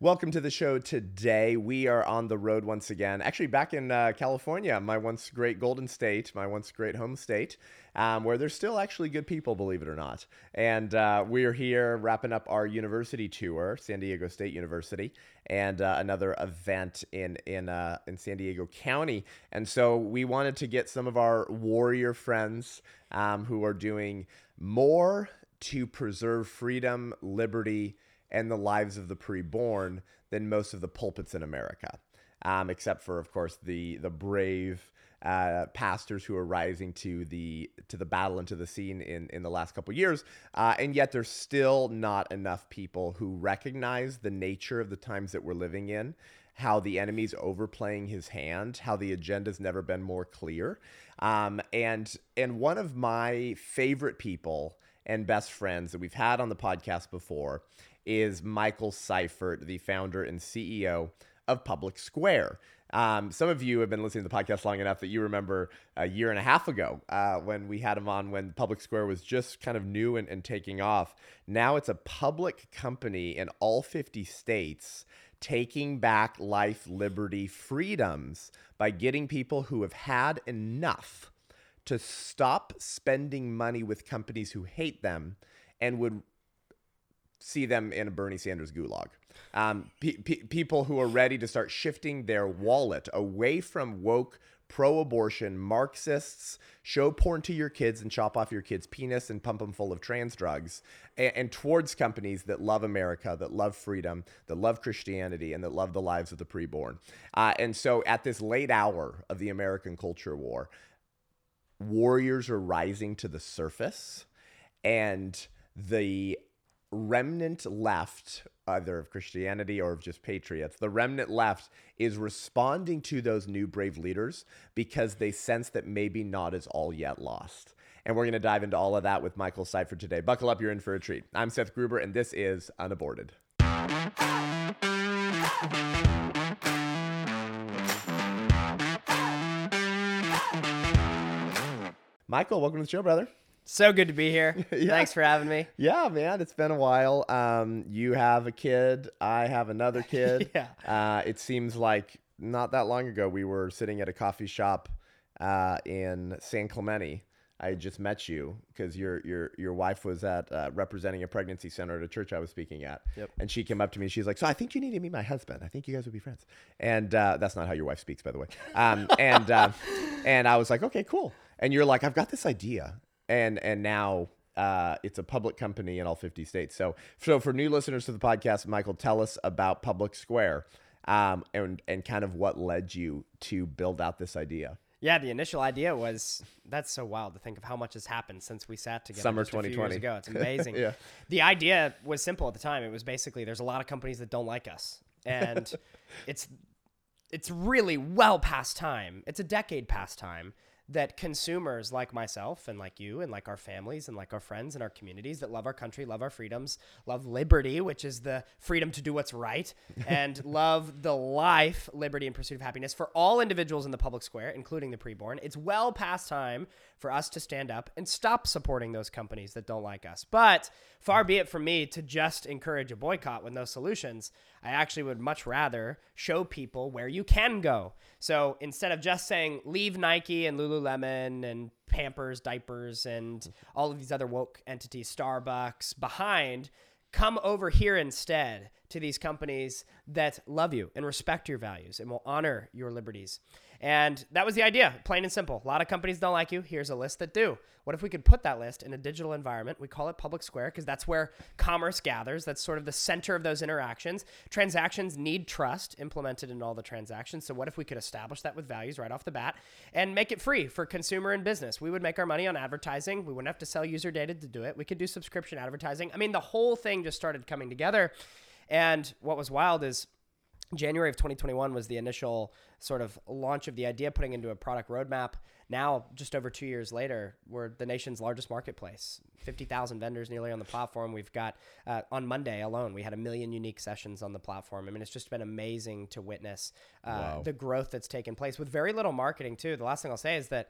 Welcome to the show today. We are on the road once again. Actually, back in uh, California, my once great Golden State, my once great home state, um, where there's still actually good people, believe it or not. And uh, we're here wrapping up our university tour, San Diego State University, and uh, another event in in uh, in San Diego County. And so we wanted to get some of our warrior friends um, who are doing more to preserve freedom, liberty and the lives of the preborn than most of the pulpits in America, um, except for, of course, the the brave uh, pastors who are rising to the to the battle and to the scene in in the last couple years, uh, and yet there's still not enough people who recognize the nature of the times that we're living in. How the enemy's overplaying his hand, how the agenda's never been more clear, um, and and one of my favorite people and best friends that we've had on the podcast before is Michael Seifert, the founder and CEO of Public Square. Um, some of you have been listening to the podcast long enough that you remember a year and a half ago uh, when we had him on when Public Square was just kind of new and, and taking off. Now it's a public company in all 50 states taking back life, liberty, freedoms by getting people who have had enough to stop spending money with companies who hate them and would see them in a Bernie Sanders gulag. Um, pe- pe- people who are ready to start shifting their wallet away from woke, pro abortion Marxists, show porn to your kids and chop off your kids' penis and pump them full of trans drugs, and, and towards companies that love America, that love freedom, that love Christianity, and that love the lives of the preborn. Uh, and so at this late hour of the American culture war, warriors are rising to the surface and the remnant left, either of Christianity or of just patriots, the remnant left is responding to those new brave leaders because they sense that maybe not is all yet lost. And we're going to dive into all of that with Michael Seifert today. Buckle up, you're in for a treat. I'm Seth Gruber, and this is Unaborted. Michael, welcome to the show, brother. So good to be here. Yeah. Thanks for having me. Yeah, man, it's been a while. Um, you have a kid. I have another kid. Yeah. Uh, it seems like not that long ago we were sitting at a coffee shop uh, in San Clemente. I just met you because your your your wife was at uh, representing a pregnancy center at a church I was speaking at, Yep. and she came up to me. and She's like, "So I think you need to meet my husband. I think you guys would be friends." And uh, that's not how your wife speaks, by the way. Um, and uh, and I was like, "Okay, cool." And you're like, "I've got this idea," and and now uh, it's a public company in all 50 states. So, so for new listeners to the podcast, Michael, tell us about Public Square um, and and kind of what led you to build out this idea. Yeah, the initial idea was that's so wild to think of how much has happened since we sat together Summer just a few 2020. years ago. It's amazing. Yeah. The idea was simple at the time. It was basically there's a lot of companies that don't like us, and it's it's really well past time. It's a decade past time that consumers like myself and like you and like our families and like our friends and our communities that love our country, love our freedoms, love liberty, which is the freedom to do what's right, and love the life, liberty, and pursuit of happiness for all individuals in the public square, including the preborn. It's well past time for us to stand up and stop supporting those companies that don't like us. But far be it from me to just encourage a boycott with no solutions. I actually would much rather show people where you can go. So instead of just saying leave Nike and Lululemon and Pampers, diapers, and all of these other woke entities, Starbucks, behind, come over here instead to these companies that love you and respect your values and will honor your liberties. And that was the idea, plain and simple. A lot of companies don't like you. Here's a list that do. What if we could put that list in a digital environment? We call it public square because that's where commerce gathers. That's sort of the center of those interactions. Transactions need trust implemented in all the transactions. So, what if we could establish that with values right off the bat and make it free for consumer and business? We would make our money on advertising. We wouldn't have to sell user data to do it. We could do subscription advertising. I mean, the whole thing just started coming together. And what was wild is January of 2021 was the initial sort of launch of the idea, putting into a product roadmap. Now, just over two years later, we're the nation's largest marketplace. 50,000 vendors nearly on the platform. We've got, uh, on Monday alone, we had a million unique sessions on the platform. I mean, it's just been amazing to witness uh, Wow. the growth that's taken place with very little marketing, too. The last thing I'll say is that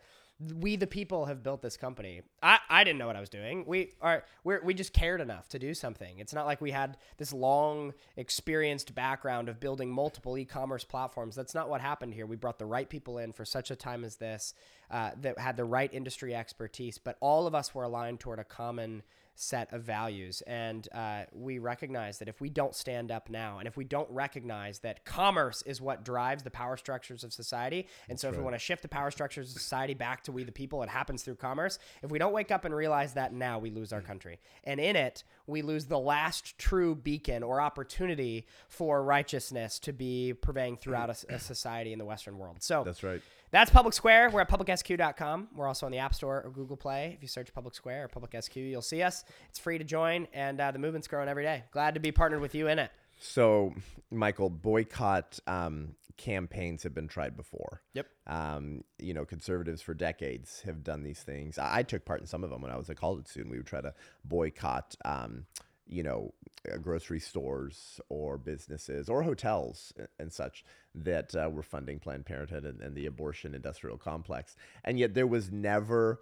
we the people have built this company. I, I didn't know what I was doing. We are we we just cared enough to do something. It's not like we had this long experienced background of building multiple e-commerce platforms. That's not what happened here. We brought the right people in for such a time as this uh, that had the right industry expertise, but all of us were aligned toward a common set of values. And uh, we recognize that if we don't stand up now, and if we don't recognize that commerce is what drives the power structures of society, and so if we want to shift the power structures of society back to we the people, it happens through commerce. If we don't wake up and realize that now, we lose our country. And in it, we lose the last true beacon or opportunity for righteousness to be pervading throughout a, a society in the Western world. So That's right. That's Public Square. We're at publicsq.com. We're also on the App Store or Google Play. If you search Public Square or Public SQ, you'll see us. It's free to join, and uh, the movement's growing every day. Glad to be partnered with you in it. So, Michael, boycott um, campaigns have been tried before. Yep. Um, you know, conservatives for decades have done these things. I, I took part in some of them when I was a college student. We would try to boycott, um, you know, uh, grocery stores or businesses or hotels and such that uh, were funding Planned Parenthood and, and the abortion industrial complex. And yet there was never.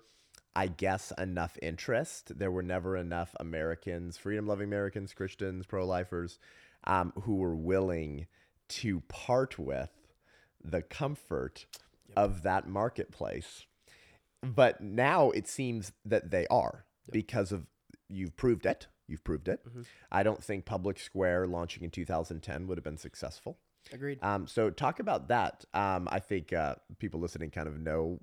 I guess enough interest. There were never enough Americans, freedom loving Americans, Christians, pro lifers, um, who were willing to part with the comfort of that marketplace. But now it seems that they are because of you've proved it. You've proved it. I don't think Public Square launching in 2010 would have been successful. Agreed. Um, so talk about that. Um, I think uh, people listening kind of know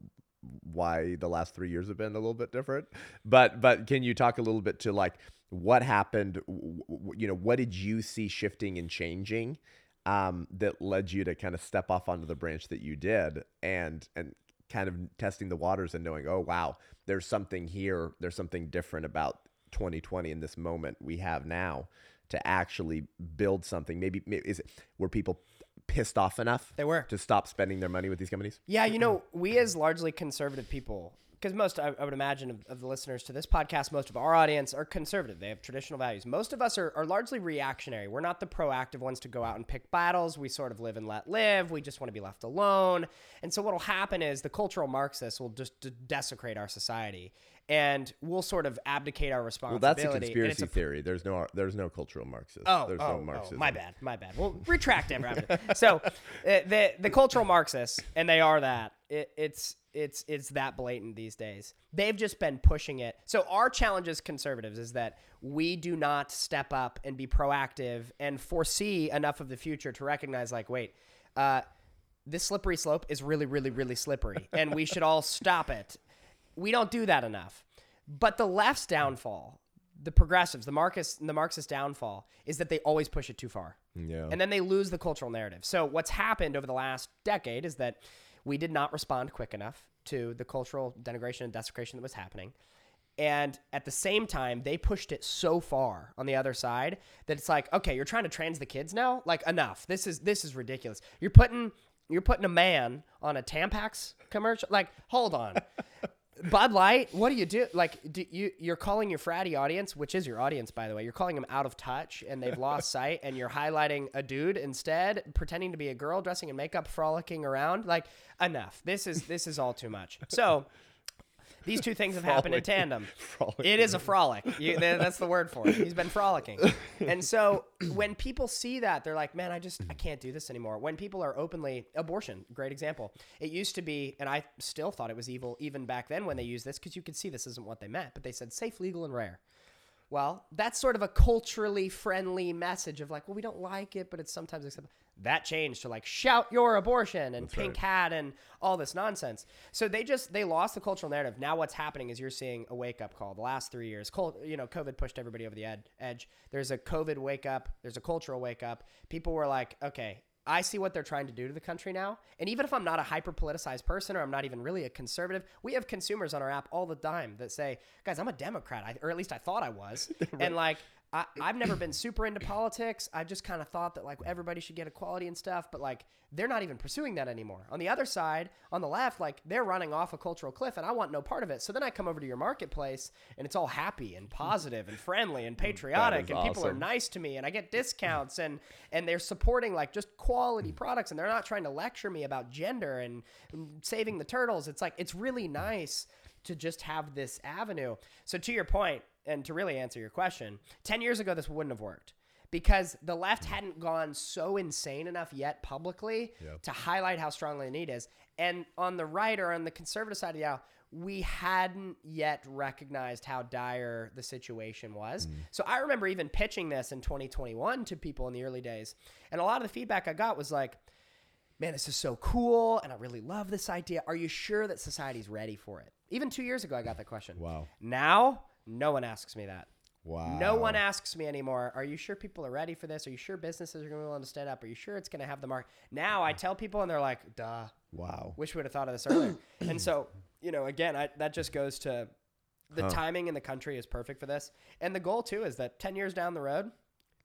why the last three years have been a little bit different. But but can you talk a little bit to like what happened? w- w- You know, what did you see shifting and changing um, that led you to kind of step off onto the branch that you did and and kind of testing the waters and knowing, oh wow, there's something here. There's something different about 2020 in this moment we have now to actually build something. Maybe, is it were people pissed off enough They were. to stop spending their money with these companies? Yeah, you know, we as largely conservative people, because most, I, I would imagine, of, of the listeners to this podcast, most of our audience are conservative. They have traditional values. Most of us are, are largely reactionary. We're not the proactive ones to go out and pick battles. We sort of live and let live. We just want to be left alone. And so what will happen is the cultural Marxists will just d- desecrate our society. And we'll sort of abdicate our responsibility. Well, that's a conspiracy a thery. There's no there's no cultural Marxist. Oh, there's oh, no oh, my bad, my bad. Well, retract after. So, uh, the the cultural Marxists, and they are that. It, it's it's it's that blatant these days. They've just been pushing it. So our challenge as conservatives is that we do not step up and be proactive and foresee enough of the future to recognize, like, wait, uh, this slippery slope is really, really, really slippery, and we should all stop it. We don't do that enough. But the left's downfall, the progressives, the Marxist, the Marxist downfall, is that they always push it too far, Yeah. and then they lose the cultural narrative. So what's happened over the last decade is that we did not respond quick enough to the cultural denigration and desecration that was happening. And at the same time, they pushed it so far on the other side that it's like, okay, you're trying to trans the kids now? Like enough. This is this is ridiculous. You're putting you're putting a man on a Tampax commercial. Like, hold on. Bud Light, what do you do? Like, do you you're calling your fratty audience, which is your audience, by the way. You're calling them out of touch and they've lost sight, and you're highlighting a dude instead, pretending to be a girl, dressing in makeup, frolicking around. Like, enough. This is this is all too much. So, these two things have happened in tandem. It is a frolic. You, that's the word for it. He's been frolicking. And so when people see that, they're like, man, I just, I can't do this anymore. When people are openly, abortion, great example. It used to be, and I still thought it was evil even back then when they used this, because you could see this isn't what they meant, but they said safe, legal, and rare. Well, that's sort of a culturally friendly message of like, well, we don't like it, but it's sometimes acceptable. That changed to like shout your abortion and pink hat and all this nonsense. So they just they lost the cultural narrative. Now what's happening is you're seeing a wake up call. The last three years, Col- you know, COVID pushed everybody over the ed- edge. There's a COVID wake up. There's a cultural wake up. People were like, okay, I see what they're trying to do to the country now. And even if I'm not a hyper politicized person or I'm not even really a conservative, we have consumers on our app all the time that say, guys, I'm a Democrat, I, or at least I thought I was. And like, I, I've never been super into politics. I've just kind of thought that like everybody should get equality and stuff, but like they're not even pursuing that anymore. On the other side, on the left, like they're running off a cultural cliff, and I want no part of it. So then I come over to your marketplace, and it's all happy and positive and friendly and patriotic, and people are nice to me, and I get discounts, and and they're supporting like just quality products, and they're not trying to lecture me about gender and, and saving the turtles. It's like it's really nice to just have this avenue. So to your point, and to really answer your question, 10 years ago this wouldn't have worked because the left hadn't gone so insane enough yet publicly to highlight how strongly the need is. And on the right or on the conservative side of the aisle, we hadn't yet recognized how dire the situation was. Mm. So I remember even pitching this in 2021 to people in the early days. And a lot of the feedback I got was like, man, this is so cool. And I really love this idea. Are you sure that society's ready for it? Even two years ago, I got that question. Wow. Now, no one asks me that. Wow. No one asks me anymore. Are you sure people are ready for this? Are you sure businesses are going to be willing to stand up? Are you sure it's going to have the mark? Now I tell people, and they're like, "Duh." Wow. Wish we would have thought of this earlier. and so, you know, again, I, that just goes to the timing in the country is perfect for this. And the goal too is that ten years down the road,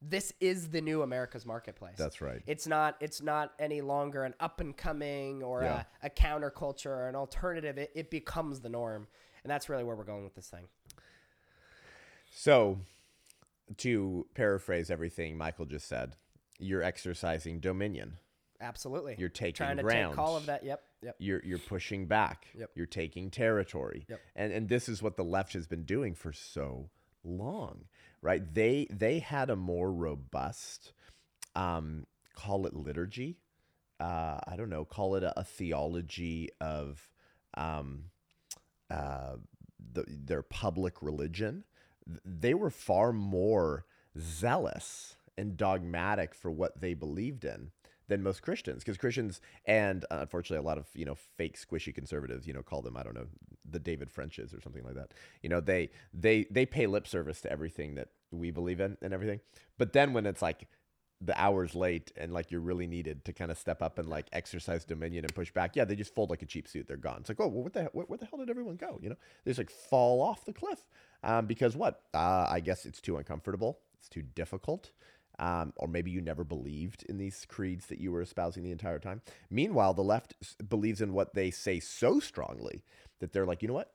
this is the new America's marketplace. That's right. It's not. It's not any longer an up and coming or Yeah. a, a counterculture or an alternative. It, it becomes the norm, and that's really where we're going with this thing. So, to paraphrase everything Michael just said, you're exercising dominion. Absolutely. You're taking trying to ground. take all of that. Yep. Yep. You're you're pushing back. Yep. You're taking territory. Yep. And and this is what the left has been doing for so long, right? They they had a more robust, um, call it liturgy. Uh, I don't know. Call it a, a theology of, um, uh, the, their public religion. Th- They were far more zealous and dogmatic for what they believed in than most Christians, because Christians and uh, unfortunately a lot of you know fake squishy conservatives, you know, call them I don't know the David Frenches or something like that. You know, they they they pay lip service to everything that we believe in and everything, but then when it's like the hours late and like you're really needed to kind of step up and like exercise dominion and push back, yeah, they just fold like a cheap suit. They're gone. It's like, oh, well, what the hell, where, where the hell did everyone go? You know, they just like fall off the cliff um, because what? Uh, I guess it's too uncomfortable. It's too difficult. Um, or maybe you never believed in these creeds that you were espousing the entire time. Meanwhile, the left s- believes in what they say so strongly that they're like, you know what?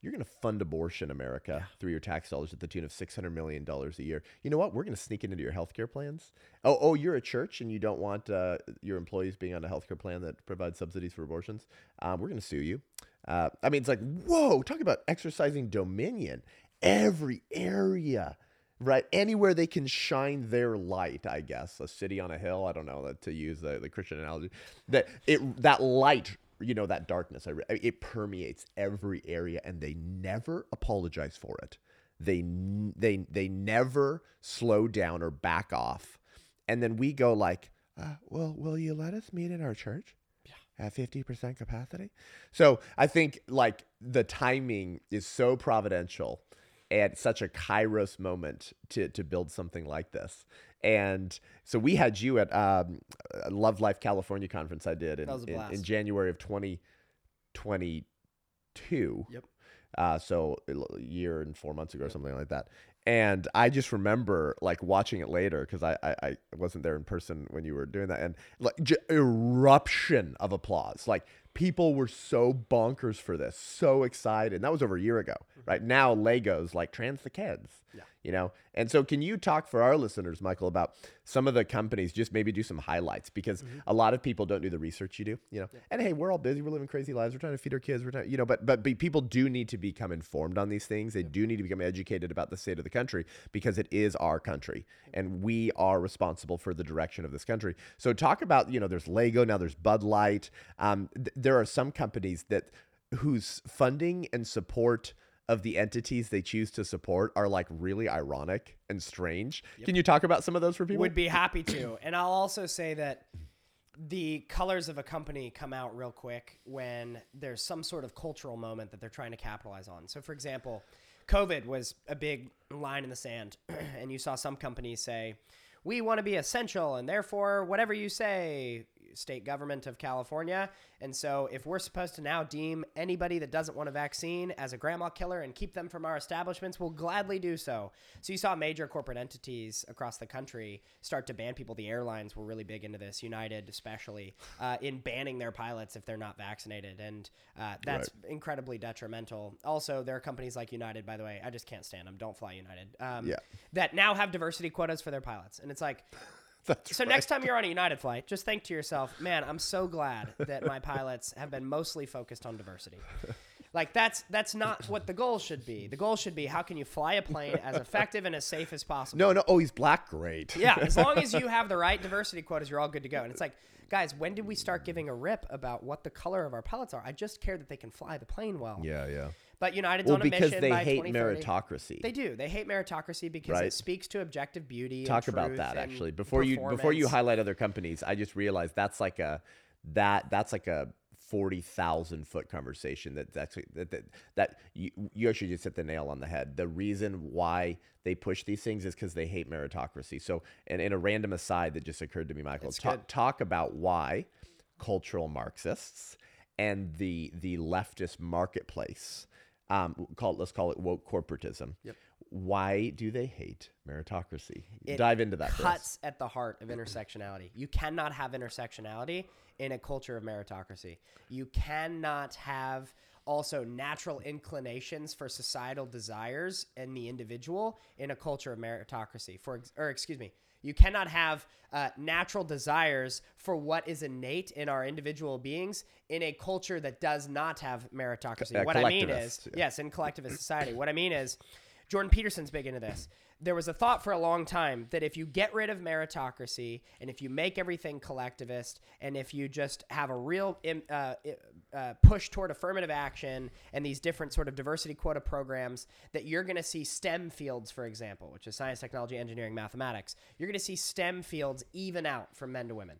You're going to fund abortion, America, through your tax dollars at the tune of $600 million a year. You know what? We're going to sneak it into your healthcare plans. Oh, oh, you're a church and you don't want uh, your employees being on a healthcare plan that provides subsidies for abortions. Um, we're going to sue you. Uh, I mean, it's like, whoa, talk about exercising dominion. Every area, right? Anywhere they can shine their light, I guess. A city on a hill, I don't know, to use the, the Christian analogy. That it that light you know that darkness it permeates every area and they never apologize for it they they they never slow down or back off and then we go like uh, well will you let us meet in our church at 50% capacity. So i think like the timing is so providential and such a kairos moment to to build something like this. And so we had you at um, a love life california conference i did in, That was a in, in january of 2022 Yep. uh, so a year and four months ago or something like that and i just remember like watching it later because I, I i wasn't there in person when you were doing that. And like j- eruption of applause. Like people were so bonkers for this so excited. And that was over a year ago mm-hmm. right? Now legos like trans the kids. Yeah. You know? And so can you talk for our listeners michael about some of the companies just maybe do some highlights because a lot of people don't do the research you do you know? And hey we're all busy we're living crazy lives we're trying to feed our kids we're trying you know but but, people do need to become informed on these things. They do need to become educated about the state of the country because it is our country and we are responsible for the direction of this country. So talk about you know there's lego now there's bud light. Um, th- there are some companies that whose funding and support of the entities they choose to support are like really ironic and strange. Can you talk about some of those for people? Would be happy to. And I'll also say that the colors of a company come out real quick when there's some sort of cultural moment that they're trying to capitalize on. So, for example, COVID was a big line in the sand, and you saw some companies say, we want to be essential, and therefore, whatever you say, state government of California. And so, if we're supposed to now deem anybody that doesn't want a vaccine as a grandma killer and keep them from our establishments, we'll gladly do so. So, you saw major corporate entities across the country start to ban people. The airlines were really big into this, United especially, uh, in banning their pilots if they're not vaccinated. And uh, that's incredibly detrimental. Also, there are companies like United, by the way, I just can't stand them. Don't fly United. Um, Yeah. That now have diversity quotas for their pilots. And it's like, That's so next time you're on a United flight, just think to yourself, man, I'm so glad that my pilots have been mostly focused on diversity. Like that's that's not what the goal should be. The goal should be how can you fly a plane as effective and as safe as possible. No, no. Oh, he's black. Great. Yeah, as long as you have the right diversity quotas, you're all good to go. And it's like, guys, when did we start giving a rip about what the color of our pilots are? I just care that they can fly the plane well. Yeah, yeah. But United's Well, on a because mission they by hate meritocracy. They do. They hate meritocracy because Right. it speaks to objective beauty. and Talk about that actually. Before you before you highlight other companies, I just realized that's like a that that's like a forty thousand foot conversation. That that's that that, that you you actually just hit the nail on the head. The reason why they push these things is because they hate meritocracy. So, and in a random aside that just occurred to me, Michael, talk, talk about why cultural Marxists and the the leftist marketplace, um, call let's call it woke corporatism. Yep. Why do they hate meritocracy? It Dive into that. cuts at the heart of intersectionality. You cannot have intersectionality in a culture of meritocracy. You cannot have also natural inclinations for societal desires in the individual in a culture of meritocracy. For or excuse me, you cannot have uh, natural desires for what is innate in our individual beings in a culture that does not have meritocracy. Uh, what I mean is, yeah. yes, in collectivist society. What I mean is, Jordan Peterson's big into this. There was a thought for a long time that if you get rid of meritocracy and if you make everything collectivist and if you just have a real uh, uh, push toward affirmative action and these different sort of diversity quota programs, that you're going to see STEM fields, for example, which is science, technology, engineering, mathematics. You're going to see STEM fields even out from men to women.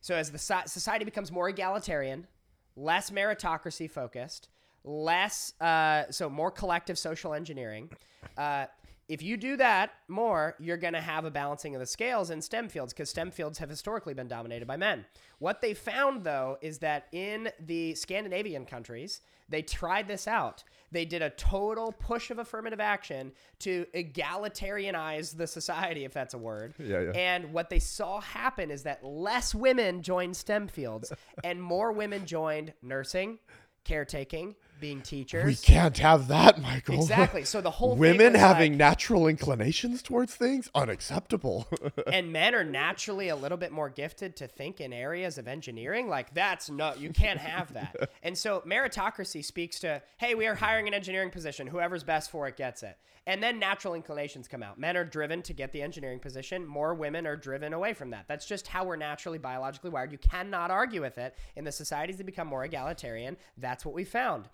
So as the so- society becomes more egalitarian, less meritocracy focused, less uh, so more collective social engineering. Uh, if you do that more, you're going to have a balancing of the scales in STEM fields because STEM fields have historically been dominated by men. What they found, though, is that in the Scandinavian countries, they tried this out. They did a total push of affirmative action to egalitarianize the society, if that's a word. Yeah, yeah. And what they saw happen is that less women joined STEM fields and more women joined nursing, caretaking, being teachers. We can't have that, Michael. Exactly. So the whole women having like- natural inclinations towards things unacceptable. and men are naturally a little bit more gifted to think in areas of engineering like that's no you can't have that and so meritocracy speaks to hey we are hiring an engineering position whoever's best for it gets it and then natural inclinations come out. Men are driven to get the engineering position. More women are driven away from that. That's just how we're naturally biologically wired. You cannot argue with it. In the societies that become more egalitarian. That's what we found.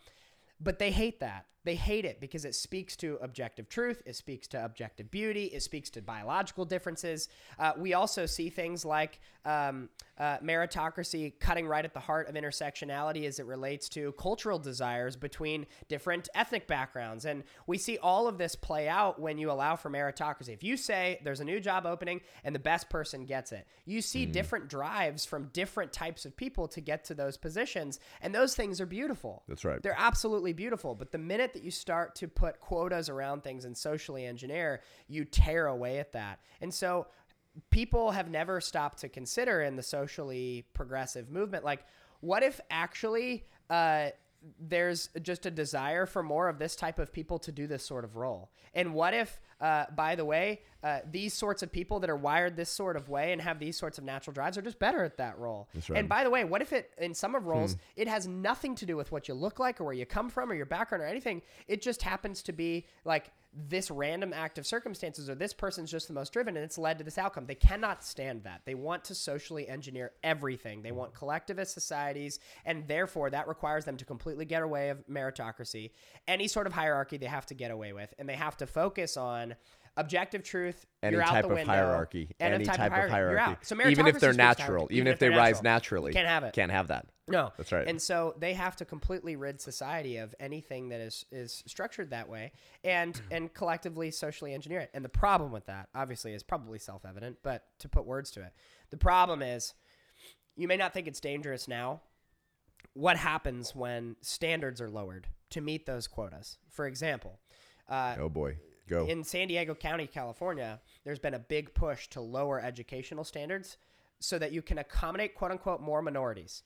But they hate that. They hate it because it speaks to objective truth. It speaks to objective beauty. It speaks to biological differences. Uh, we also see things like um, uh, meritocracy cutting right at the heart of intersectionality as it relates to cultural desires between different ethnic backgrounds. And we see all of this play out when you allow for meritocracy. If you say there's a new job opening and the best person gets it, you see different drives from different types of people to get to those positions. And those things are beautiful. That's right. They're absolutely beautiful. But the minute that you start to put quotas around things and socially engineer, you tear away at that. And so people have never stopped to consider in the socially progressive movement like, what if actually uh, there's just a desire for more of this type of people to do this sort of role? And what if, uh, by the way, uh, these sorts of people that are wired this sort of way and have these sorts of natural drives are just better at that role? right. Hmm. And by the way, what if it, in some of roles, it has nothing to do with what you look like or where you come from or your background or anything? It just happens to be like this random act of circumstances or this person's just the most driven and it's led to this outcome. They cannot stand that. They want to socially engineer everything. They want collectivist societies and therefore that requires them to completely get away of meritocracy. Any sort of hierarchy they have to get away with and they have to focus on objective truth. Any you're out type the of window, hierarchy. and Any type, type, of hierarchy. You're out. So even if they're natural, hierarchy, even if they they're rise natural. naturally, Can't have it. Can't have that. No, That's right. And so they have to completely rid society of anything that is is structured that way, and and collectively socially engineer it. And the problem with that, obviously, is probably self evident, but to put words to it, the problem is you may not think it's dangerous now. What happens when standards are lowered to meet those quotas? For example, uh, Oh boy, go. in San Diego County, California, there's been a big push to lower educational standards so that you can accommodate quote unquote more minorities.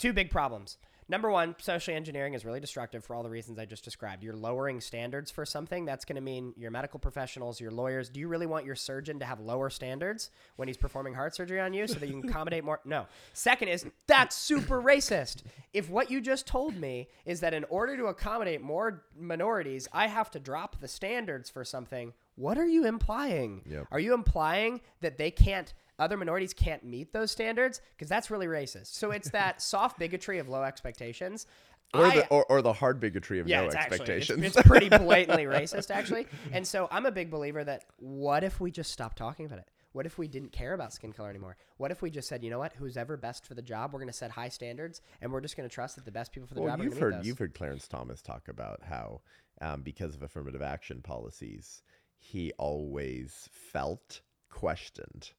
Two big problems. Number one, social engineering is really destructive for all the reasons I just described. You're lowering standards for something. That's going to mean your medical professionals, your lawyers. Do you really want your surgeon to have lower standards when he's performing heart surgery on you so that you can accommodate more? No. Second is that's super racist. If what you just told me is that in order to accommodate more minorities, I have to drop the standards for something, what are you implying? Yep. Are you implying that they can't other minorities can't meet those standards because that's really racist. So it's that soft bigotry of low expectations. or, I- the, or, or the hard bigotry of yeah, no it's actually it's, expectations. it's pretty blatantly racist actually. And so I'm a big believer that what if we just stopped talking about it? What if we didn't care about skin color anymore? What if we just said, you know what, who's ever best for the job, we're going to set high standards, and we're just going to trust that the best people for the well, job are you've going to heard you've heard Clarence Thomas talk about how, um, because of affirmative action policies, he always felt questioned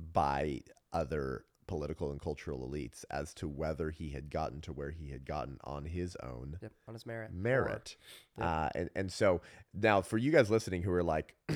by other political and cultural elites as to whether he had gotten to where he had gotten on his own Yep, on his merit. or- merit. Uh, and, and so now for you guys listening who are like,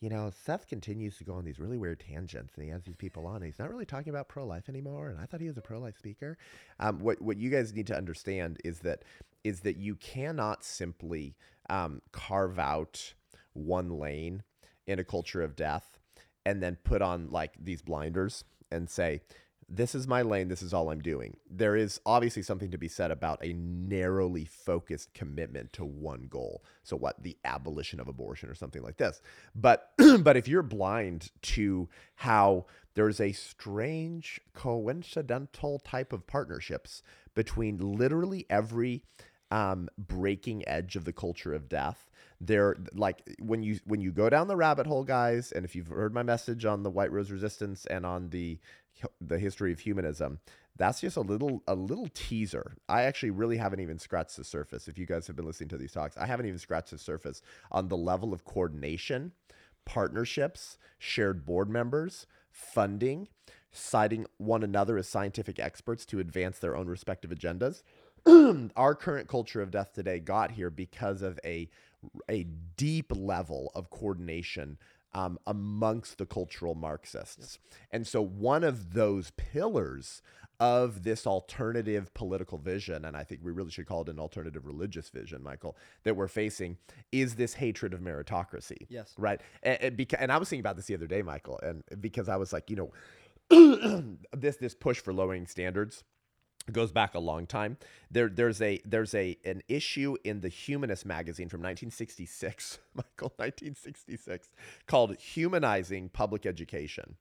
you know, Seth continues to go on these really weird tangents and he has these people on and he's not really talking about pro life anymore. And I thought he was a pro life speaker. Um, what, what you guys need to understand is that is that you cannot simply um, carve out one lane in a culture of death and then put on like these blinders and say, this is my lane. This is all I'm doing. There is obviously something to be said about a narrowly focused commitment to one goal. So what the abolition of abortion or something like this. But but if you're blind to how there's a strange coincidental type of partnerships between literally every um, breaking edge of the culture of death. There, like when you when you go down the rabbit hole, guys, and if you've heard my message on the White Rose Resistance and on the the history of humanism, that's just a little a little teaser. I actually really haven't even scratched the surface. If you guys have been listening to these talks, I haven't even scratched the surface on the level of coordination, partnerships, shared board members, funding, citing one another as scientific experts to advance their own respective agendas. Our current culture of death today got here because of a a deep level of coordination um, amongst the cultural Marxists. And so, one of those pillars of this alternative political vision, and I think we really should call it an alternative religious vision, Michael, that we're facing is this hatred of meritocracy. Yes. Right. And, and, beca- and I was thinking about this the other day, Michael, and because I was like, you know, this this push for lowering standards goes back a long time. There, there's a there's a an issue in the Humanist magazine from 1966, Michael, 1966, called "Humanizing Public Education,"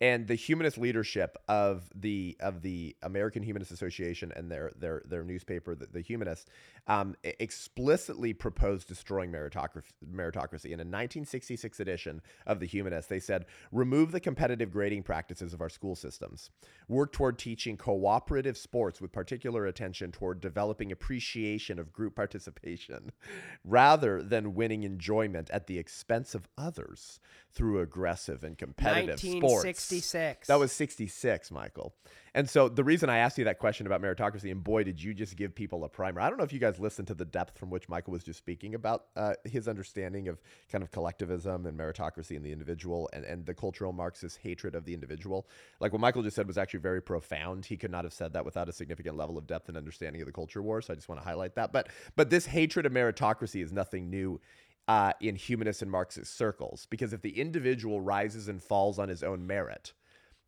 and the humanist leadership of the of the American Humanist Association and their their their newspaper, the, the Humanist, um, explicitly proposed destroying meritocracy. Meritocracy in a 1966 edition of the Humanist, they said, remove the competitive grading practices of our school systems, work toward teaching cooperative sports with particular attention toward developing appreciation of group participation, rather than winning enjoyment at the expense of others through aggressive and competitive sports. 1966. That was 66, Michael. And so the reason I asked you that question about meritocracy, and boy, did you just give people a primer. I don't know if you guys listened to the depth from which Michael was just speaking about uh, his understanding of kind of collectivism and meritocracy in the individual and, and the cultural Marxist hatred of the individual. Like what Michael just said was actually very profound. He could not have said that without a significant level of depth and understanding of the culture war. So I just want to highlight that. But but this hatred of meritocracy is nothing new uh, in humanist and Marxist circles because if the individual rises and falls on his own merit,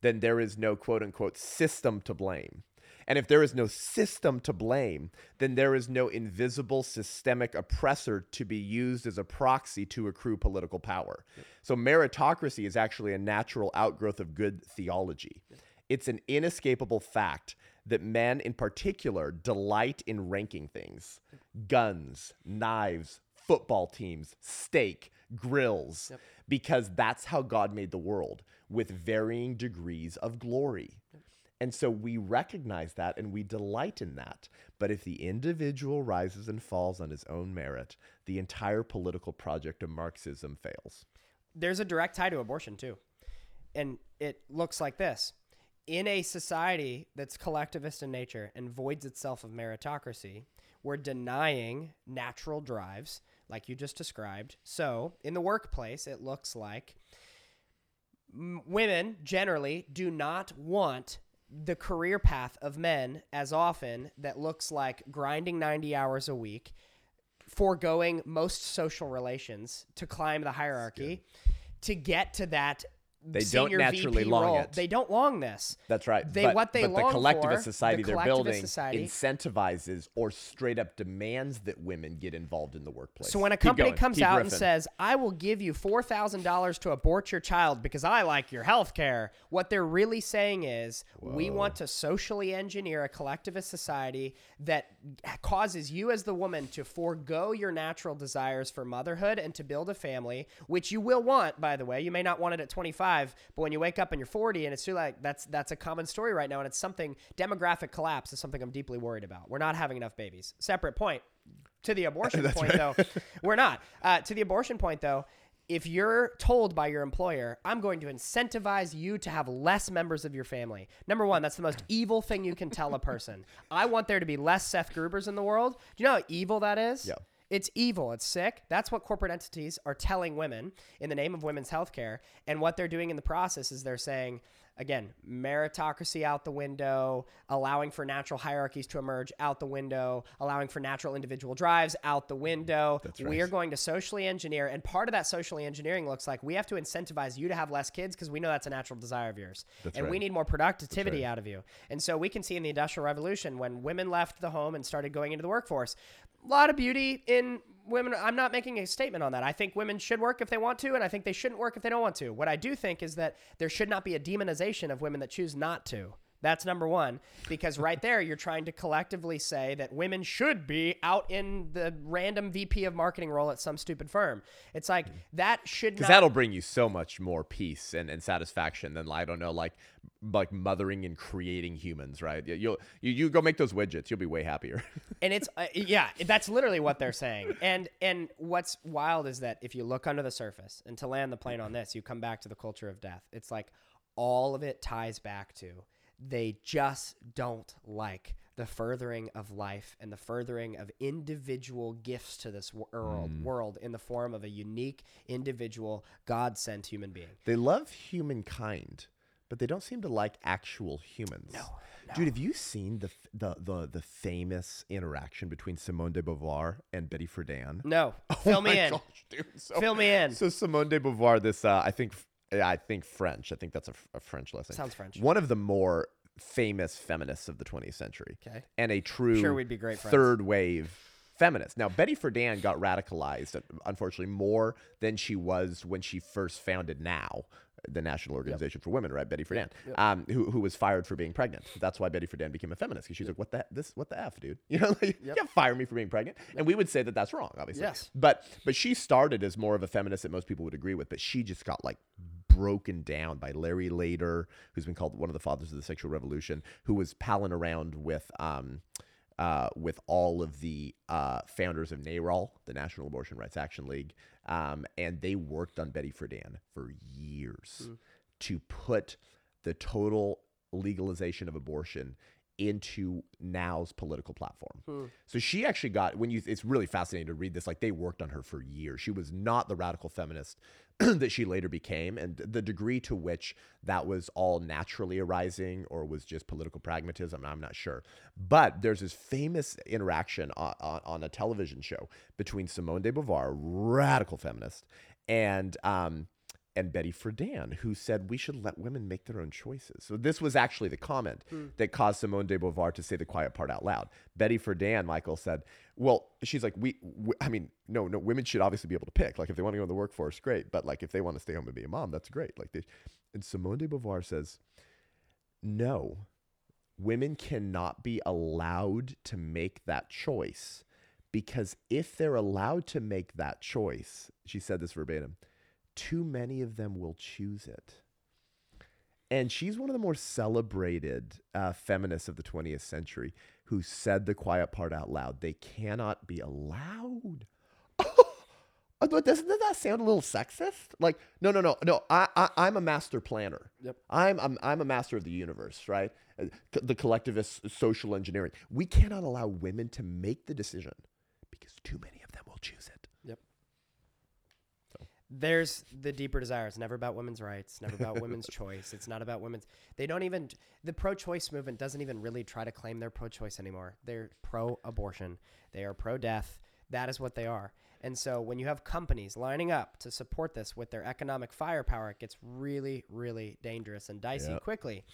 then there is no quote unquote system to blame. And if there is no system to blame, then there is no invisible systemic oppressor to be used as a proxy to accrue political power. So meritocracy is actually a natural outgrowth of good theology. It's an inescapable fact that men in particular delight in ranking things guns, knives, football teams, steak, grills, because that's how God made the world with varying degrees of glory. And so we recognize that and we delight in that. But if the individual rises and falls on his own merit, the entire political project of Marxism fails. there's a direct tie to abortion too and it looks like this in a society that's collectivist in nature and voids itself of meritocracy, we're denying natural drives, like you just described. So, in the workplace, it looks like women generally do not want the career path of men as often that looks like grinding 90 hours a week, foregoing most social relations to climb the hierarchy to get to that They don't naturally VP long role. it. They don't long this. That's right. They- but, what they but the long collectivist for, society the they're collectivist building society- incentivizes or straight up demands that women get involved in the workplace. So when a company going. comes out and says, "I will give you four thousand dollars to abort your child because I like your health care," what they're really saying is, "We want to socially engineer a collectivist society that causes you as the woman to forego your natural desires for motherhood and to build a family, which you will want, by the way. You may not want it at 25, but when you wake up and you're 40 and it's too like that's that's a common story right now, and it's something demographic collapse is something I'm deeply worried about. We're not having enough babies. Separate point to the abortion point though we're not uh, to the abortion point though if you're told by your employer i'm going to incentivize you to have less members of your family number one that's the most evil thing you can tell a person i want there to be less seth grubers in the world do you know how evil that is Yeah. It's evil. It's sick. That's what corporate entities are telling women in the name of women's health care. And what they're doing in the process is they're saying, again, meritocracy out the window, allowing for natural hierarchies to emerge out the window, allowing for natural individual drives out the window. That's We are going to socially engineer. And part of that socially engineering looks like we have to incentivize you to have less kids because we know that's a natural desire of yours. That's and we need more productivity out of you. And so we can see in the Industrial Revolution when women left the home and started going into the workforce, a lot of beauty in women. I'm not making a statement on that. I think women should work if they want to, and I think they shouldn't work if they don't want to. What I do think is that there should not be a demonization of women that choose not to. That's number one, because right there you're trying to collectively say that women should be out in the random VP of marketing role at some stupid firm. It's like that should because that'll bring you so much more peace and, and satisfaction than I don't know, like like mothering and creating humans, right? You- You'll you, you go make those widgets, you'll be way happier. and it's uh, yeah that's literally what they're saying and and what's wild is that if you look under the surface and to land the plane on this you come back to the culture of death it's like all of it ties back to they just don't like the furthering of life and the furthering of individual gifts to this world, world in the form of a unique individual god sent human being. They love humankind, but they don't seem to like actual humans. No, Dude, have you seen the, the the the famous interaction between Simone de Beauvoir and Betty Friedan? no. Fill Oh me in. gosh, dude, so- fill me in. So Simone de Beauvoir, this uh, I think, I think French. I think that's a French lesson. Sounds French. One of the more famous feminists of the 20th century. Okay. And a true Sure we'd be great friends. third wave feminist. Now Betty Friedan got radicalized, uh, unfortunately, more than she was when she first founded Now. The National Organization for Women, right? Betty Friedan, um, who, who was fired for being pregnant. That's why Betty Friedan became a feminist because she's like, "What the this? What the f, dude? You know, like, you can't fire me for being pregnant." And we would say that that's wrong, obviously. Yes. But but she started as more of a feminist that most people would agree with, but she just got like broken down by Larry Lader, who's been called one of the fathers of the sexual revolution, who was palling around with um uh, with all of the uh, founders of NARAL, the National Abortion Rights Action League, um, and they worked on Betty Friedan for years to put the total legalization of abortion into Now's political platform. So she actually got when you it's really fascinating to read this like they worked on her for years. She was not the radical feminist that she later became and the degree to which that was all naturally arising or was just political pragmatism I'm not sure. But there's this famous interaction on, on, on a television show between Simone de Beauvoir, radical feminist, and um and Betty Friedan, who said we should let women make their own choices. So this was actually the comment hmm. that caused Simone de Beauvoir to say the quiet part out loud. Betty Friedan, Michael said, "Well, she's like we, w- I mean, no, no, women should obviously be able to pick. Like if they want to go in the workforce, great. But like if they want to stay home and be a mom, that's great. Like they, and Simone de Beauvoir says, no, women cannot be allowed to make that choice because if they're allowed to make that choice, she said this verbatim, too many of them will choose it. And she's one of the more celebrated uh, feminists of the 20th century who said the quiet part out loud. They cannot be allowed. But doesn't that sound a little sexist? Like, no, no, no, no. I, I I'm a master planner. Yep. I'm, I'm I'm a master of the universe, right? Uh, The collectivist social engineering. We cannot allow women to make the decision because too many of them will choose it. There's the deeper desire. It's never about women's rights, never about women's choice. It's not about women's. They don't even. The pro choice movement doesn't even really try to claim they're pro choice anymore. They're pro abortion. They are pro death. That is what they are. And so when you have companies lining up to support this with their economic firepower, it gets really, really dangerous and dicey Yep. quickly.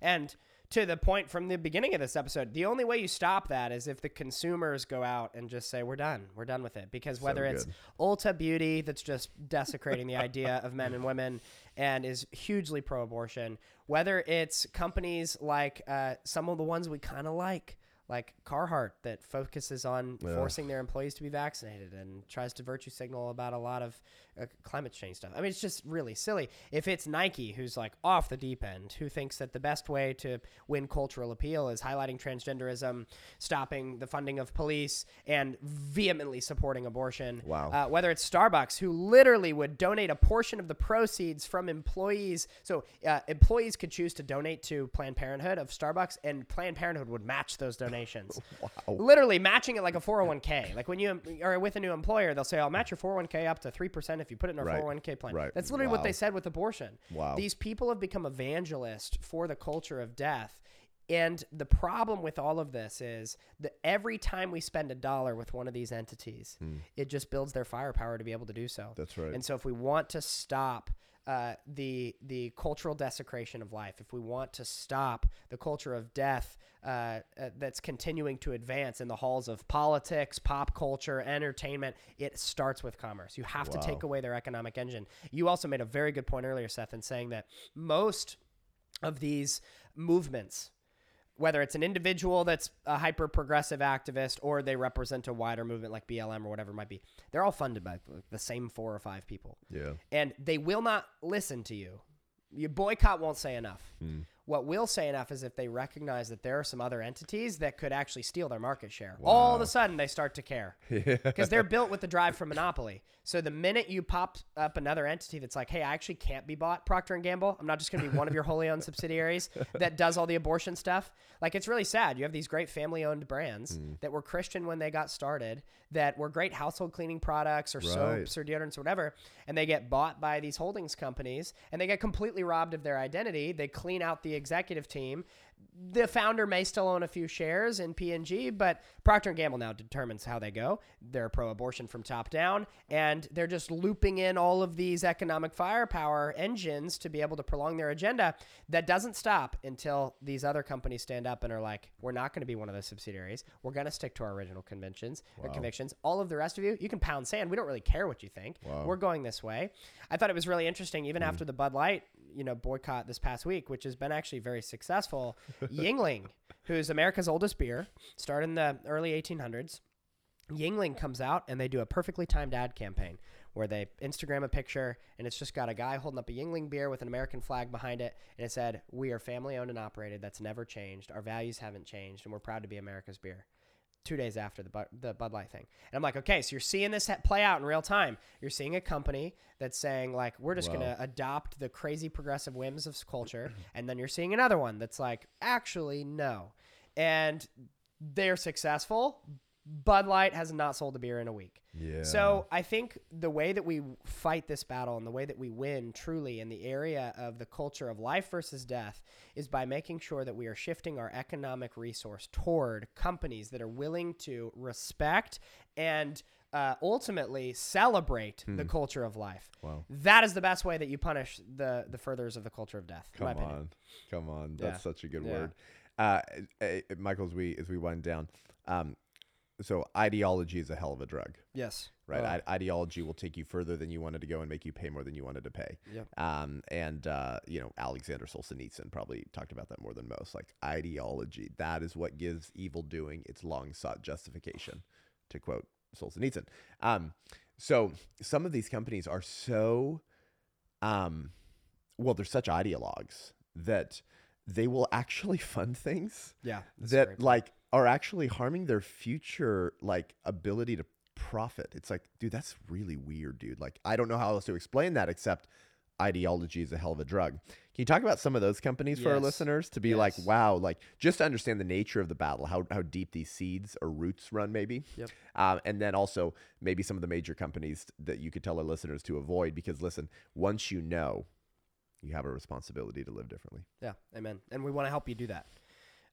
And to the point from the beginning of this episode, the only way you stop that is if the consumers go out and just say, "We're done. We're done with it." Because whether it's good. Ulta Beauty that's just desecrating the idea of men and women and is hugely pro-abortion, whether it's companies like uh, some of the ones we kind of like, like Carhartt, that focuses on Yeah. forcing their employees to be vaccinated and tries to virtue signal about a lot of uh, climate change stuff. I mean, it's just really silly. If it's Nike, who's like off the deep end, who thinks that the best way to win cultural appeal is highlighting transgenderism, stopping the funding of police, and vehemently supporting abortion. Wow. Uh, whether it's Starbucks, who literally would donate a portion of the proceeds from employees. So uh, employees could choose to donate to Planned Parenthood of Starbucks, and Planned Parenthood would match those donations. Wow. Literally matching it like a 401k. Like when you are with a new employer, they'll say, I'll match your 401k up to 3% if you put it in our Right. 401k plan. Right. That's literally what they said with abortion. Wow. These people have become evangelists for the culture of death. And the problem with all of this is that every time we spend a dollar with one of these entities, it just builds their firepower to be able to do so. That's right. And so, if we want to stop uh, the the cultural desecration of life, if we want to stop the culture of death uh, uh, that's continuing to advance in the halls of politics, pop culture, entertainment, it starts with commerce. You have Wow. to take away their economic engine. You also made a very good point earlier, Seth, in saying that most of these movements whether it's an individual that's a hyper progressive activist or they represent a wider movement like BLM or whatever it might be, they're all funded by the same four or five people. Yeah. And they will not listen to you. Your boycott won't say enough. What will say enough is if they recognize that there are some other entities that could actually steal their market share. All of a sudden, they start to care because they're built with the drive for monopoly. So the minute you pop up another entity that's like, "Hey, I actually can't be bought," Procter and Gamble, I'm not just going to be one of your wholly owned subsidiaries that does all the abortion stuff. Like it's really sad. You have these great family owned brands hmm. that were Christian when they got started, that were great household cleaning products or Right. soaps or deodorants or whatever, and they get bought by these holdings companies and they get completely robbed of their identity. They clean out the executive team. The founder may still own a few shares in P&G, but Procter and Gamble now determines how they go. They're pro-abortion from top down, and they're just looping in all of these economic firepower engines to be able to prolong their agenda. That doesn't stop until these other companies stand up and are like, "We're not going to be one of those subsidiaries. We're going to stick to our original conventions uh, or convictions. All of the rest of you, you can pound sand. We don't really care what you think. Wow. We're going this way." I thought it was really interesting, even hmm. after the Bud Light, you know, boycott this past week, which has been actually very successful. Yuengling, who's America's oldest beer, started in the early 1800s. Yuengling comes out and they do a perfectly timed ad campaign where they Instagram a picture and it's just got a guy holding up a Yuengling beer with an American flag behind it and it said, "We are family owned and operated. That's never changed. Our values haven't changed, and we're proud to be America's beer." Two days after the Bud, the Bud Light thing, and I'm like, okay, so you're seeing this play out in real time. You're seeing a company that's saying like, we're just Wow. gonna adopt the crazy progressive whims of culture, and then you're seeing another one that's like, actually, no, and they're successful. Bud Light has not sold a beer in a week. Yeah. So I think the way that we fight this battle and the way that we win truly in the area of the culture of life versus death is by making sure that we are shifting our economic resource toward companies that are willing to respect and uh, ultimately celebrate the culture of life. Hmm. Wow. That is the best way that you punish the the furthers of the culture of death. in my Come opinion. on, come on. That's Yeah. such a good Yeah. word. Uh, uh, uh, Michael, as we as we wind down, um, so ideology is a hell of a drug, Yes. right? Oh, I- ideology will take you further than you wanted to go and make you pay more than you wanted to pay. Yep. Um, and uh, you know, Alexander Solzhenitsyn probably talked about that more than most. Like ideology, that is what gives evil doing its long sought justification, to quote Solzhenitsyn. Um, so some of these companies are so, um, well, they're such ideologues that they will actually fund things yeah. that like are actually harming their future like ability to profit. It's like, dude, that's really weird, dude. Like, I don't know how else to explain that except ideology is a hell of a drug. Can you talk about some of those companies for our listeners to be like, wow, like just to understand the nature of the battle, how, how deep these seeds or roots run, maybe? Yep. Um, and then also maybe some of the major companies that you could tell our listeners to avoid because listen, once you know, you have a responsibility to live differently. Yeah, amen. And we want to help you do that.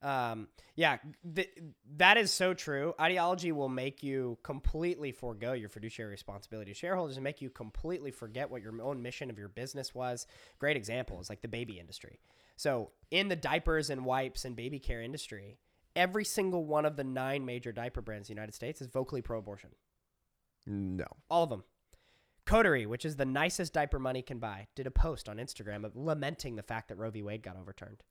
Um, yeah, th- that is so true. Ideology will make you completely forego your fiduciary responsibility to shareholders and make you completely forget what your own mission of your business was. Great example is like the baby industry. So, in the diapers and wipes and baby care industry, every single one of the nine major diaper brands in the United States is vocally pro abortion. No. All of them. Coterie, which is the nicest diaper money can buy, did a post on Instagram of lamenting the fact that Roe v. Wade got overturned.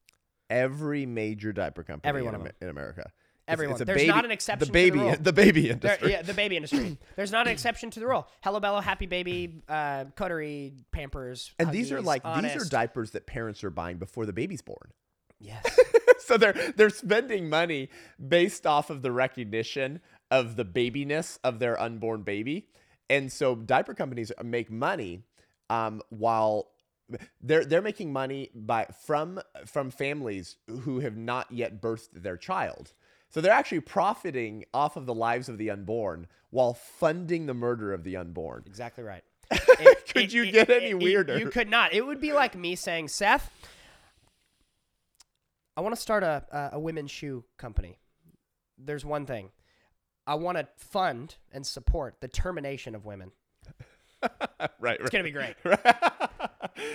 Every major diaper company Every in, one of Amer- them. in America. Every It's, it's There's baby, not an exception The the baby, rule. the baby There, industry. yeah, the baby industry. There's not an exception to the rule. Hello Bello, Happy Baby, uh, Coterie, Pampers. And these are Huggies, like these are diapers that parents are buying before the baby's born. yes. so they're they're spending money based off of the recognition of the babiness of their unborn baby. And so diaper companies make money um, while they're they're making money by from from families who have not yet birthed their child. So they're actually profiting off of the lives of the unborn while funding the murder of the unborn. Exactly right. Could you get any weirder? You could not. It would be like me saying, Seth, I want to start a, a, a women's shoe company. There's one thing. I want to fund and support the termination of women. right, It's going to be great.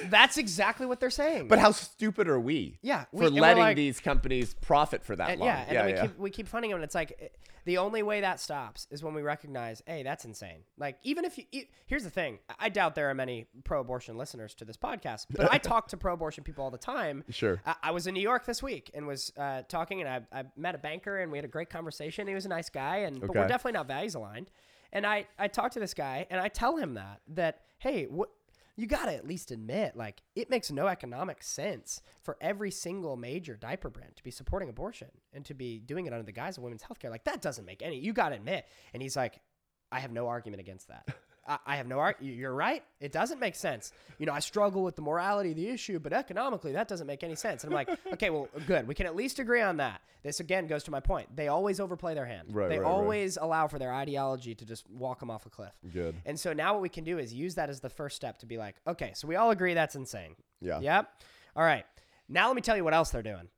That's exactly what they're saying. But how stupid are we? Yeah, we- for letting like- these companies profit for that and long. yeah, and yeah, we yeah. keep we keep funding them, and it's like eh, the only way that stops is when we recognize, hey, that's insane. Like even if you, here's the thing, I doubt there are many pro-abortion listeners to this podcast, but I talk to pro-abortion people all the time. Sure. I, I was in New York this week and was uh, talking, and I, I met a banker, and we had a great conversation. He was a nice guy, and but we're definitely not values aligned. And I I talked to this guy, and I tell him that that hey, what you got to at least admit, like, it makes no economic sense for every single major diaper brand to be supporting abortion and to be doing it under the guise of women's healthcare. Like, that doesn't make any, you got to admit. And he's like, I have no argument against that. I, I have no art. You're right. It doesn't make sense. You know, I struggle with the morality of the issue, but economically, that doesn't make any sense. And I'm like, okay, well, good. We can at least agree on that. This again goes to my point. They always overplay their hand. Right, they right, right. always allow for their ideology to just walk them off a cliff. Good. And so now what we can do is use that as the first step to be like, okay, so we all agree that's insane. Yeah. Yep. All right. Now let me tell you what else they're doing.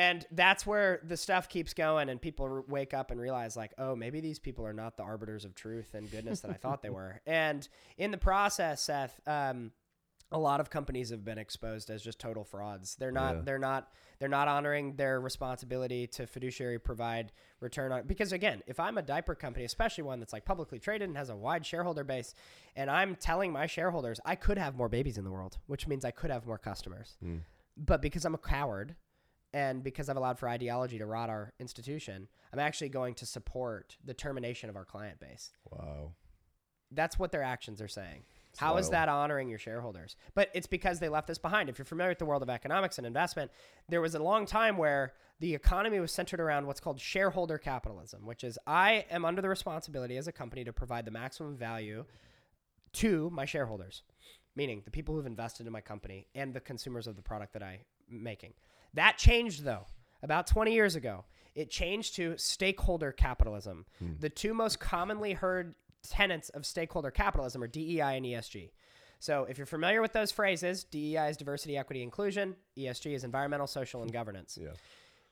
And that's where the stuff keeps going, and people r- wake up and realize, like, oh, maybe these people are not the arbiters of truth and goodness that I thought they were. And in the process, Seth, um, a lot of companies have been exposed as just total frauds. They're not. Yeah. They're not. They're not honoring their responsibility to fiduciary provide return on. Because again, if I'm a diaper company, especially one that's like publicly traded and has a wide shareholder base, and I'm telling my shareholders I could have more babies in the world, which means I could have more customers, but because I'm a coward. And because I've allowed for ideology to rot our institution, I'm actually going to support the termination of our client base. Wow. That's what their actions are saying. How is that honoring your shareholders? But it's because they left this behind. If you're familiar with the world of economics and investment, there was a long time where the economy was centered around what's called shareholder capitalism, which is I am under the responsibility as a company to provide the maximum value to my shareholders, meaning the people who've invested in my company and the consumers of the product that I'm making. That changed though about 20 years ago. It changed to stakeholder capitalism. Hmm. The two most commonly heard tenets of stakeholder capitalism are DEI and ESG. So, if you're familiar with those phrases, DEI is diversity, equity, inclusion, ESG is environmental, social, and governance. Yeah.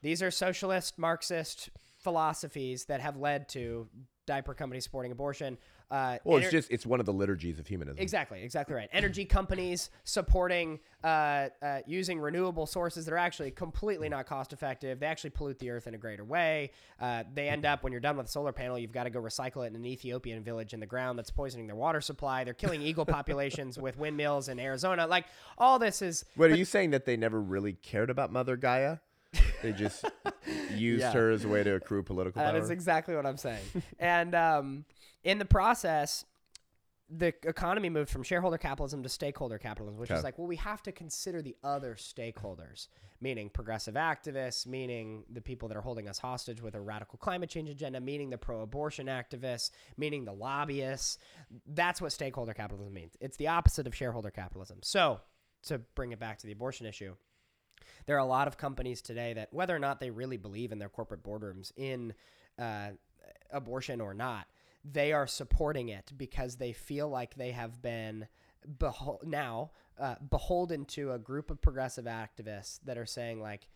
These are socialist, Marxist philosophies that have led to diaper companies supporting abortion. Uh, Well, it's ener- just it's one of the liturgies of humanism. Exactly, exactly right. Energy companies supporting uh, uh, using renewable sources that are actually completely not cost effective. They actually pollute the earth in a greater way. Uh, they end up when you're done with a solar panel, you've got to go recycle it in an Ethiopian village in the ground that's poisoning their water supply. They're killing eagle populations with windmills in Arizona. Like all this is Wait, are you saying that they never really cared about Mother Gaia? They just used Yeah. her as a way to accrue political That power. is exactly what I'm saying. and um, in the process, the economy moved from shareholder capitalism to stakeholder capitalism, which Okay. is like, well, we have to consider the other stakeholders, meaning progressive activists, meaning the people that are holding us hostage with a radical climate change agenda, meaning the pro abortion activists, meaning the lobbyists. That's what stakeholder capitalism means. It's the opposite of shareholder capitalism. So, to bring it back to the abortion issue, there are a lot of companies today that, whether or not they really believe in their corporate boardrooms in uh, abortion or not, they are supporting it because they feel like they have been now uh, beholden to a group of progressive activists that are saying like,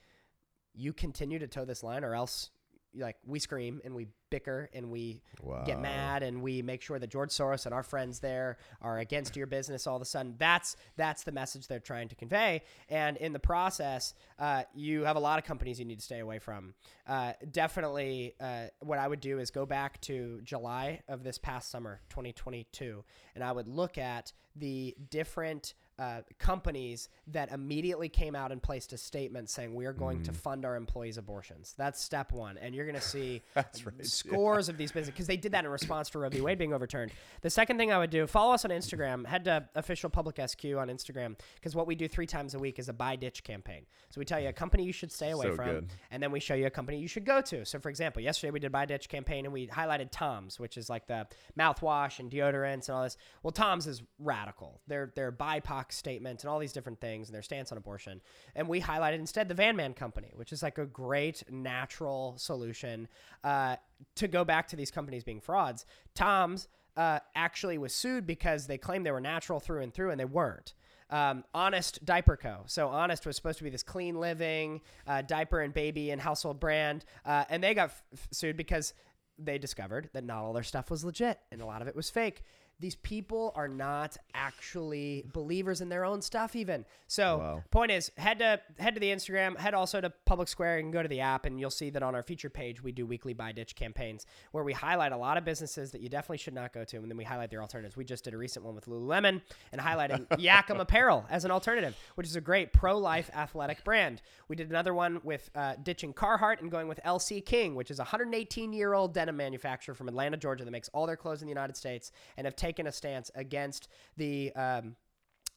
you continue to toe this line, or else like we scream and we bicker and we get mad and we make sure that George Soros and our friends there are against your business all of a sudden. That's that's the message they're trying to convey. And in the process, uh, you have a lot of companies you need to stay away from. Uh, definitely, uh, what I would do is go back to July of this past summer, 2022, and I would look at the different uh, companies that immediately came out and placed a statement saying we are going to fund our employees' abortions. That's step one, and you're going to see right, yeah. scores of these businesses because they did that in response to Roe v. Wade being overturned. The second thing I would do, follow us on Instagram. Head to official public SQ on Instagram because what we do three times a week is a buy ditch campaign. So we tell you a company you should stay away So from, good. and then we show you a company you should go to. So for example, yesterday we did a buy ditch campaign and we highlighted Tom's, which is like the mouthwash and deodorants and all this. Well, Tom's is radical. Their their BIPOC statement and all these different things and their stance on abortion. And we highlighted instead the Van Man Company, which is like a great natural solution uh, to go back to these companies being frauds. Tom's uh, actually was sued because they claimed they were natural through and through, and they weren't. Um, Honest Diaper Co. So Honest was supposed to be this clean living uh, diaper and baby and household brand, uh, and they got f- sued because they discovered that not all their stuff was legit and a lot of it was fake. These people are not actually believers in their own stuff, even. So, Wow. point is, head to head to the Instagram, head also to Public Square, and go to the app, and you'll see that on our feature page we do weekly buy ditch campaigns where we highlight a lot of businesses that you definitely should not go to, and then we highlight their alternatives. We just did a recent one with Lululemon and highlighting Yakum Apparel as an alternative, which is a great pro-life athletic brand. We did another one with uh, ditching Carhartt and going with LC King, which is a 118-year-old denim manufacturer from Atlanta, Georgia, that makes all their clothes in the United States, and have taken a stance against the um,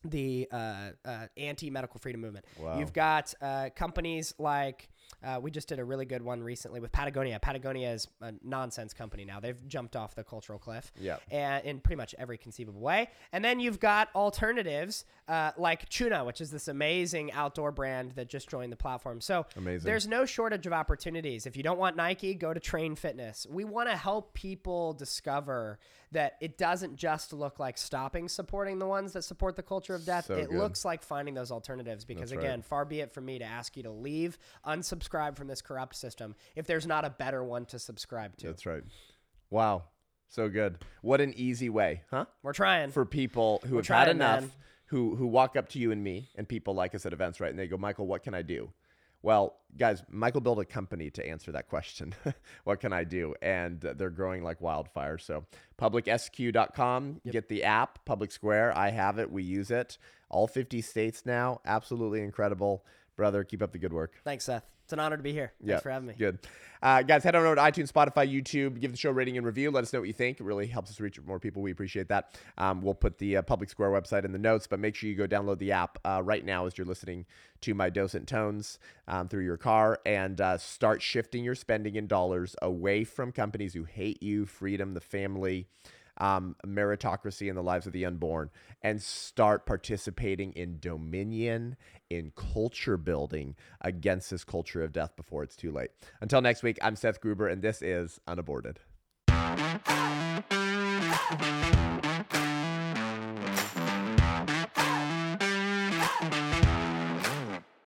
the uh, uh, anti-medical freedom movement. Wow. You've got uh, companies like uh, we just did a really good one recently with Patagonia. Patagonia is a nonsense company now. They've jumped off the cultural cliff, Yep. and in pretty much every conceivable way. And then you've got alternatives uh, like Tuna, which is this amazing outdoor brand that just joined the platform. So Amazing. there's no shortage of opportunities. If you don't want Nike, go to Train Fitness. We want to help people discover that it doesn't just look like stopping supporting the ones that support the culture of death. So it good. looks like finding those alternatives because That's right. again, far be it from me to ask you to leave, unsubscribe from this corrupt system if there's not a better one to subscribe to. That's right. Wow. So good. What an easy way, huh? We're trying. For people who We're have had enough, man. who who walk up to you and me, and people like us at events, right? And they go, Michael, what can I do? Well, guys, Michael built a company to answer that question. what can I do? And uh, they're growing like wildfire. So, publicsq.com, get the app, Public Square. I have it. We use it. All 50 states now. Absolutely incredible. Brother, keep up the good work. Thanks, Seth. It's an honor to be here. Thanks Yeah, for having me. Good. Uh, guys, head on over to iTunes, Spotify, YouTube. Give the show a rating and review. Let us know what you think. It really helps us reach more people. We appreciate that. Um, we'll put the uh, Public Square website in the notes, but make sure you go download the app uh, right now as you're listening to my docent tones um, through your car and uh, start shifting your spending in dollars away from companies who hate you, freedom, the family um, meritocracy in the lives of the unborn and start participating in dominion, in culture building against this culture of death before it's too late. Until next week, I'm Seth Gruber, and this is Unaborted.